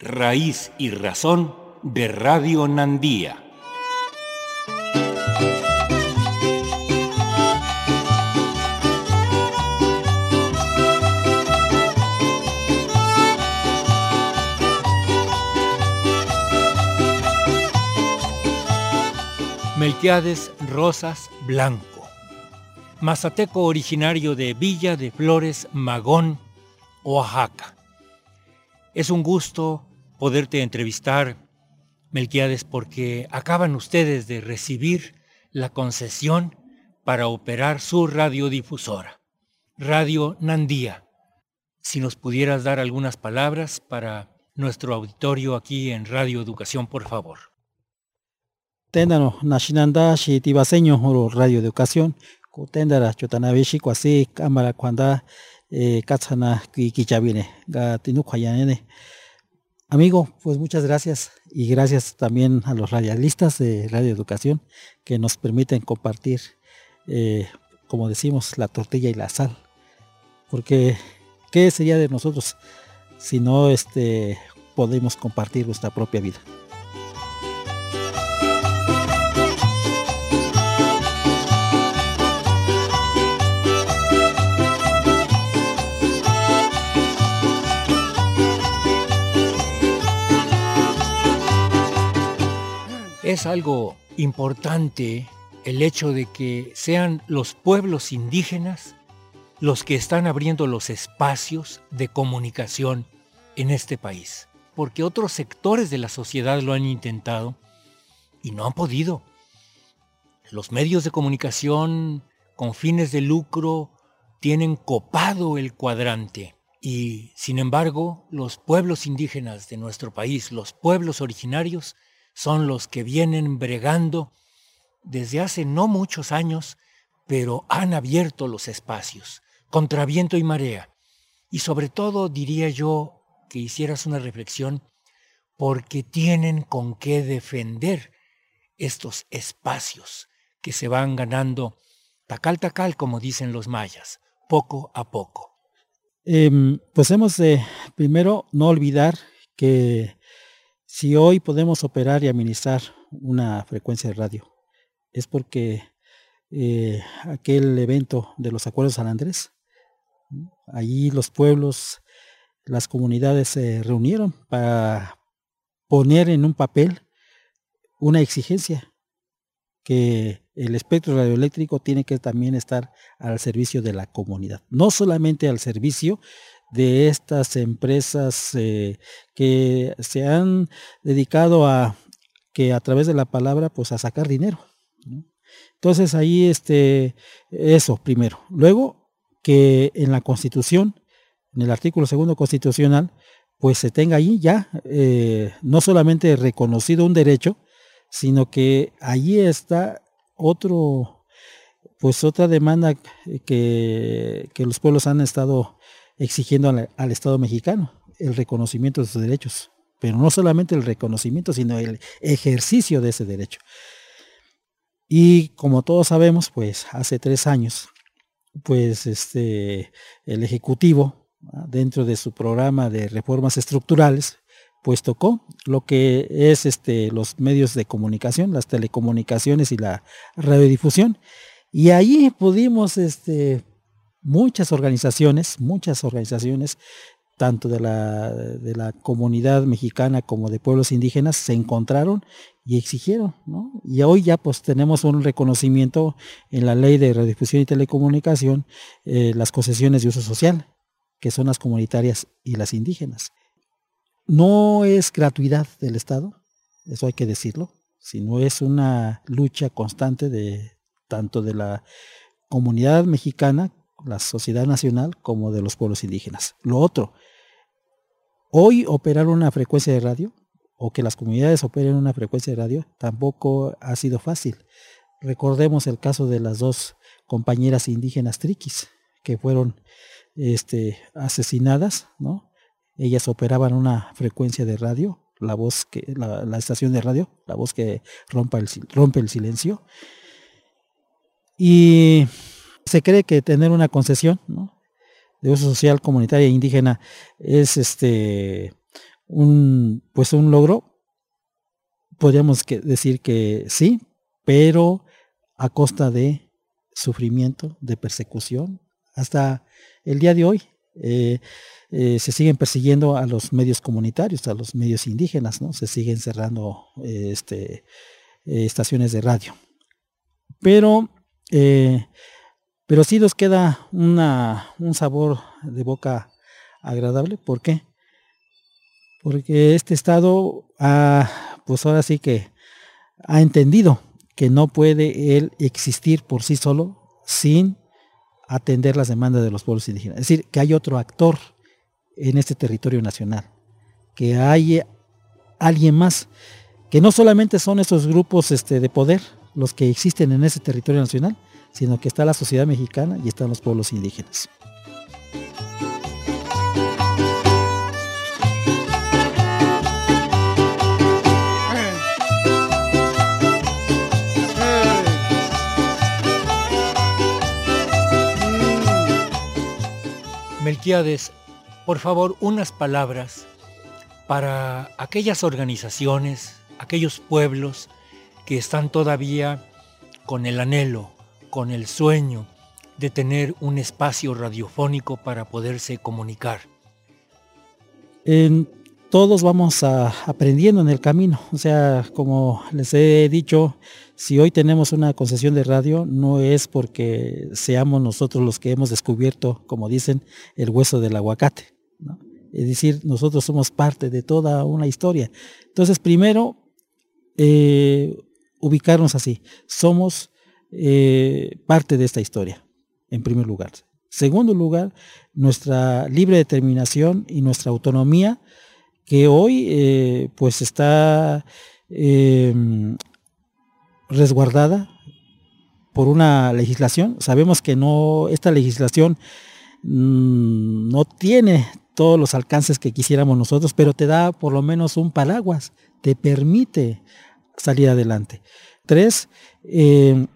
Raíz y razón de Radio Nandía. Melquiades Rosas Blanco, mazateco originario de Villa de Flores, Magón, Oaxaca. Es un gusto poderte entrevistar, Melquiades, porque acaban ustedes de recibir la concesión para operar su radiodifusora, Radio Nandía. Si nos pudieras dar algunas palabras para nuestro auditorio aquí en Radio Educación, por favor. Téndano, Nashinanda, Shitibaseño, Radio Educación, Kutendara, Kwasi, Cámara, eh, Katsana Amigo, pues muchas gracias y gracias también a los radialistas de Radio Educación que nos permiten compartir, eh, como decimos, la tortilla y la sal. Porque, ¿qué sería de nosotros si no este, podemos compartir nuestra propia vida? Es algo importante el hecho de que sean los pueblos indígenas los que están abriendo los espacios de comunicación en este país, porque otros sectores de la sociedad lo han intentado y no han podido. Los medios de comunicación con fines de lucro tienen copado el cuadrante y, sin embargo, los pueblos indígenas de nuestro país, los pueblos originarios, son los que vienen bregando desde hace no muchos años, pero han abierto los espacios, contra viento y marea. Y sobre todo diría yo que hicieras una reflexión porque tienen con qué defender estos espacios que se van ganando tacal tacal, como dicen los mayas, poco a poco. Em, pues hemos de primero no olvidar que si hoy podemos operar y administrar una frecuencia de radio, es porque eh, aquel evento de los acuerdos de San Andrés, allí los pueblos, las comunidades se reunieron para poner en un papel una exigencia que el espectro radioeléctrico tiene que también estar al servicio de la comunidad, no solamente al servicio de estas empresas eh, que se han dedicado a que a través de la palabra pues a sacar dinero. Entonces ahí este eso primero. Luego que en la Constitución, en el artículo segundo constitucional, pues se tenga ahí ya eh, no solamente reconocido un derecho, sino que allí está otro, pues otra demanda que, que los pueblos han estado exigiendo al, Estado mexicano el reconocimiento de sus derechos, pero no solamente el reconocimiento, sino el ejercicio de ese derecho. Y como todos sabemos, pues hace tres años, pues este, el Ejecutivo, dentro de su programa de reformas estructurales, pues tocó lo que es este, los medios de comunicación, las telecomunicaciones y la radiodifusión. Y ahí pudimos este, muchas organizaciones, muchas organizaciones, tanto de la, de la comunidad mexicana como de pueblos indígenas, se encontraron y exigieron, ¿no? Y hoy ya pues tenemos un reconocimiento en la ley de radiodifusión y telecomunicación, eh, las concesiones de uso social, que son las comunitarias y las indígenas. No es gratuidad del Estado, eso hay que decirlo, sino es una lucha constante de tanto de la comunidad mexicana la sociedad nacional como de los pueblos indígenas. Lo otro, Hoy operar una frecuencia de radio o que las comunidades operen una frecuencia de radio tampoco ha sido fácil. Recordemos el caso de las dos compañeras indígenas triquis que fueron este, asesinadas, ¿no? Ellas operaban una frecuencia de radio, la voz que, la, estación de radio, la voz que rompa el, rompe el silencio. Y se cree que tener una concesión de uso social comunitaria e indígena es este un pues un logro. Podríamos decir que sí, pero a costa de sufrimiento, de persecución. Hasta el día de hoy eh, eh, se siguen persiguiendo a los medios comunitarios, a los medios indígenas, ¿no? Se siguen cerrando este, estaciones de radio. Pero, eh, pero sí nos queda un sabor de boca agradable. ¿Por qué? Porque este Estado ha, pues ahora sí que ha entendido que no puede él existir por sí solo sin atender las demandas de los pueblos indígenas. Es decir, que hay otro actor en este territorio nacional, que hay alguien más, que no solamente son esos grupos este, de poder los que existen en ese territorio nacional, sino que está la sociedad mexicana y están los pueblos indígenas. Melquiades, por favor, unas palabras para aquellas organizaciones, aquellos pueblos que están todavía con el anhelo, con el sueño de tener un espacio radiofónico para poderse comunicar. Todos vamos aprendiendo en el camino. O sea, como les he dicho, si hoy tenemos una concesión de radio, no es porque seamos nosotros los que hemos descubierto, como dicen, el hueso del aguacate. Es decir, nosotros somos parte de toda una historia. Entonces, primero, eh, ubicarnos así. Somos eh, parte de esta historia, en primer lugar. Segundo lugar, nuestra libre determinación y nuestra autonomía, que hoy eh, pues está resguardada por una legislación. Sabemos que no, esta legislación mm, no tiene todos los alcances que quisiéramos nosotros, pero te da por lo menos un paraguas, te permite salir adelante. Tres, eh,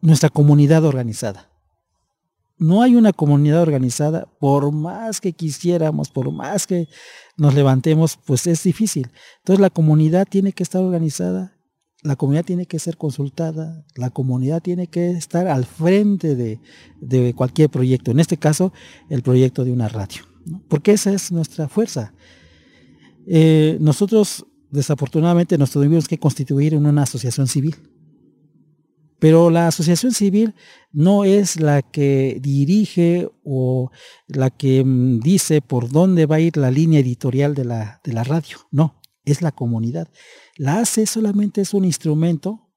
nuestra comunidad organizada. No hay una comunidad organizada, por más que quisiéramos, por más que nos levantemos, pues es difícil. Entonces la comunidad tiene que estar organizada la comunidad tiene que ser consultada, la comunidad tiene que estar al frente de, cualquier proyecto, en este caso el proyecto de una radio, porque esa es nuestra fuerza. Eh, nosotros desafortunadamente nos tuvimos que constituir en una asociación civil, pero la asociación civil no es la que dirige o la que mm, dice por dónde va a ir la línea editorial de la, de la radio, no, es la comunidad. La ACE solamente es un instrumento,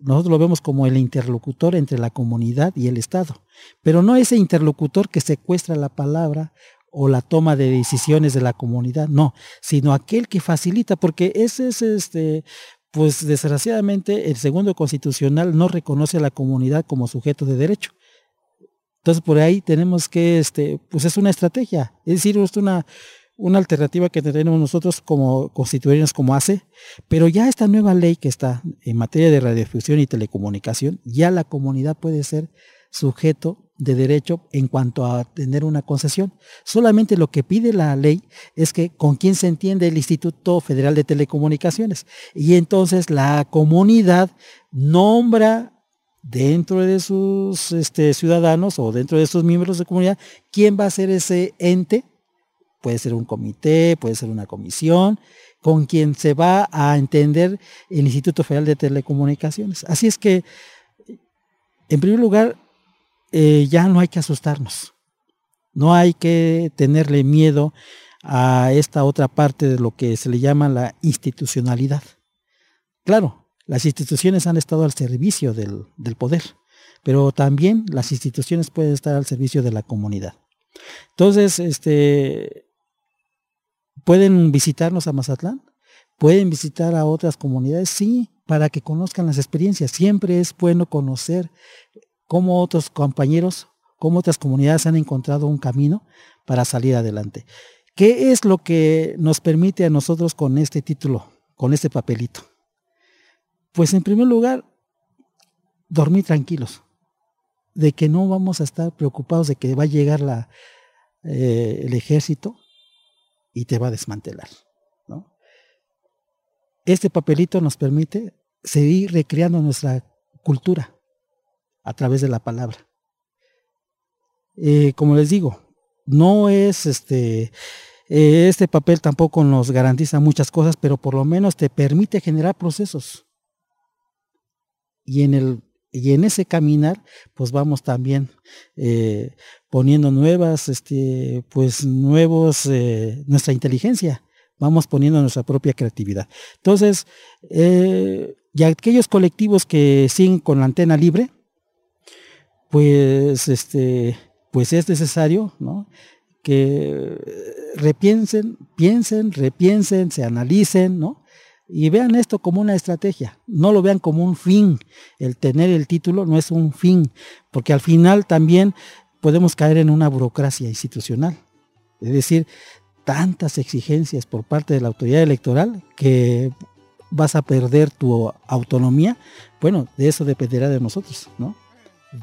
nosotros lo vemos como el interlocutor entre la comunidad y el Estado, pero no ese interlocutor que secuestra la palabra o la toma de decisiones de la comunidad, no, sino aquel que facilita, porque ese es este, pues desgraciadamente el segundo constitucional no reconoce a la comunidad como sujeto de derecho. Entonces por ahí tenemos que, este, pues es una estrategia, es decir, es una, una alternativa que tenemos nosotros como constituirnos como ACE, pero ya esta nueva ley que está en materia de radiodifusión y telecomunicación, ya la comunidad puede ser sujeto de derecho en cuanto a tener una concesión. Solamente lo que pide la ley es que con quién se entiende el Instituto Federal de Telecomunicaciones. Y entonces la comunidad nombra dentro de sus este, ciudadanos o dentro de sus miembros de comunidad quién va a ser ese ente puede ser un comité, puede ser una comisión, con quien se va a entender el Instituto Federal de Telecomunicaciones. Así es que, en primer lugar, eh, ya no hay que asustarnos, no hay que tenerle miedo a esta otra parte de lo que se le llama la institucionalidad. Claro, las instituciones han estado al servicio del, del poder, pero también las instituciones pueden estar al servicio de la comunidad. Entonces, este, pueden visitarnos a Mazatlán, pueden visitar a otras comunidades, sí, para que conozcan las experiencias. Siempre es bueno conocer cómo otros compañeros, cómo otras comunidades han encontrado un camino para salir adelante. ¿Qué es lo que nos permite a nosotros con este título, con este papelito? Pues en primer lugar, dormir tranquilos, de que no vamos a estar preocupados de que va a llegar la, eh, el ejército y te va a desmantelar. ¿no? Este papelito nos permite seguir recreando nuestra cultura a través de la palabra. Eh, como les digo, no es este, eh, este papel tampoco nos garantiza muchas cosas, pero por lo menos te permite generar procesos. Y en el y en ese caminar, pues vamos también eh, poniendo nuevas, este, pues nuevos, nuestra inteligencia, vamos poniendo nuestra propia creatividad. Entonces, y aquellos colectivos que siguen con la antena libre, pues, este, pues es necesario, ¿no? Que repiensen, piensen, repiensen, se analicen, ¿no? y vean esto como una estrategia, no lo vean como un fin. El tener el título no es un fin, porque al final también podemos caer en una burocracia institucional. Es decir, tantas exigencias por parte de la autoridad electoral que vas a perder tu autonomía. Bueno, de eso dependerá de nosotros, ¿no?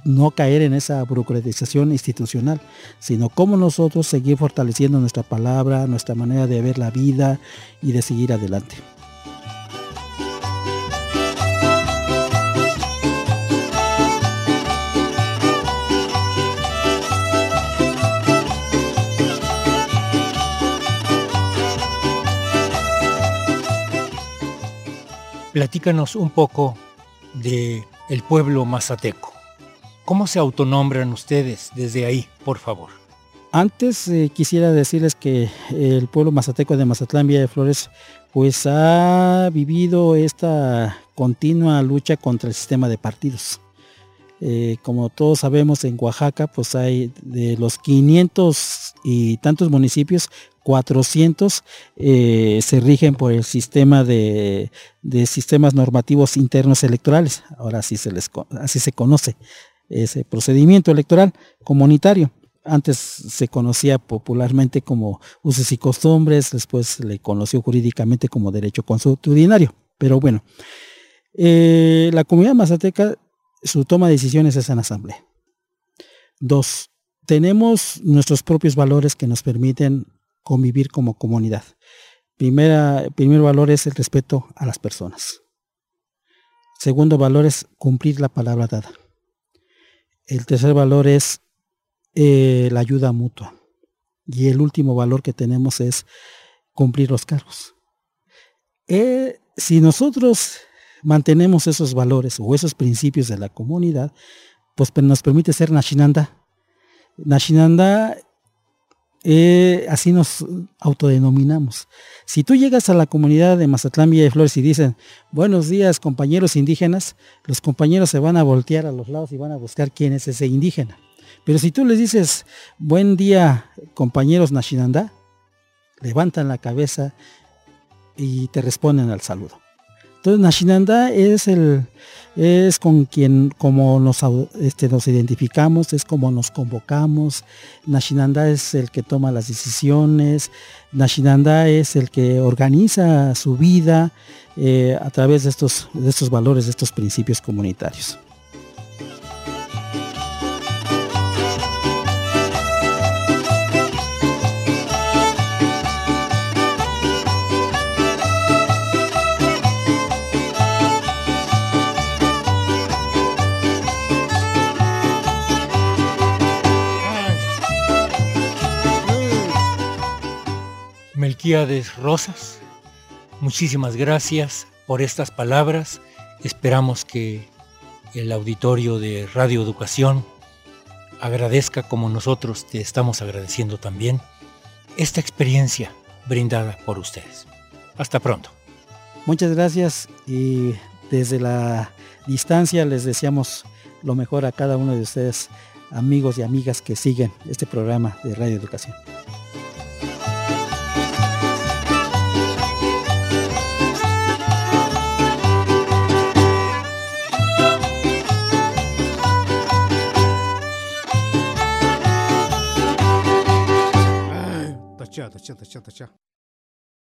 No caer en esa burocratización institucional, sino cómo nosotros seguir fortaleciendo nuestra palabra, nuestra manera de ver la vida y de seguir adelante. Platícanos un poco de el pueblo mazateco. ¿Cómo se autonombran ustedes desde ahí, por favor? Antes eh, quisiera decirles que el pueblo mazateco de Mazatlán, Villa de Flores, pues ha vivido esta continua lucha contra el sistema de partidos. Eh, como todos sabemos, en Oaxaca, pues hay de los 500 y tantos municipios, 400 eh, se rigen por el sistema de, sistemas normativos internos electorales. Ahora así se, les, así se conoce ese procedimiento electoral comunitario. Antes se conocía popularmente como usos y costumbres, después le conoció jurídicamente como derecho consuetudinario. Pero bueno, eh, la comunidad mazateca, su toma de decisiones es en asamblea. Dos, tenemos nuestros propios valores que nos permiten convivir como comunidad. Primera, primer valor es el respeto a las personas. Segundo valor es cumplir la palabra dada. El tercer valor es eh, la ayuda mutua. Y el último valor que tenemos es cumplir los cargos. Eh, si nosotros mantenemos esos valores o esos principios de la comunidad, pues nos permite ser Nashinanda. Nashinanda eh, así nos autodenominamos. Si tú llegas a la comunidad de Mazatlán Villa de Flores y dicen, buenos días compañeros indígenas, los compañeros se van a voltear a los lados y van a buscar quién es ese indígena. Pero si tú les dices, buen día compañeros Nashinanda, levantan la cabeza y te responden al saludo. Entonces Nashinanda es el, es con quien como nos, este, nos identificamos, es como nos convocamos. Nashinanda es el que toma las decisiones, Nashinanda es el que organiza su vida eh, a través de estos, de estos valores, de estos principios comunitarios. Rosas, muchísimas gracias por estas palabras. Esperamos que el auditorio de Radio Educación agradezca como nosotros te estamos agradeciendo también esta experiencia brindada por ustedes. Hasta pronto. Muchas gracias y desde la distancia les deseamos lo mejor a cada uno de ustedes, amigos y amigas que siguen este programa de Radio Educación. chanta chanta cha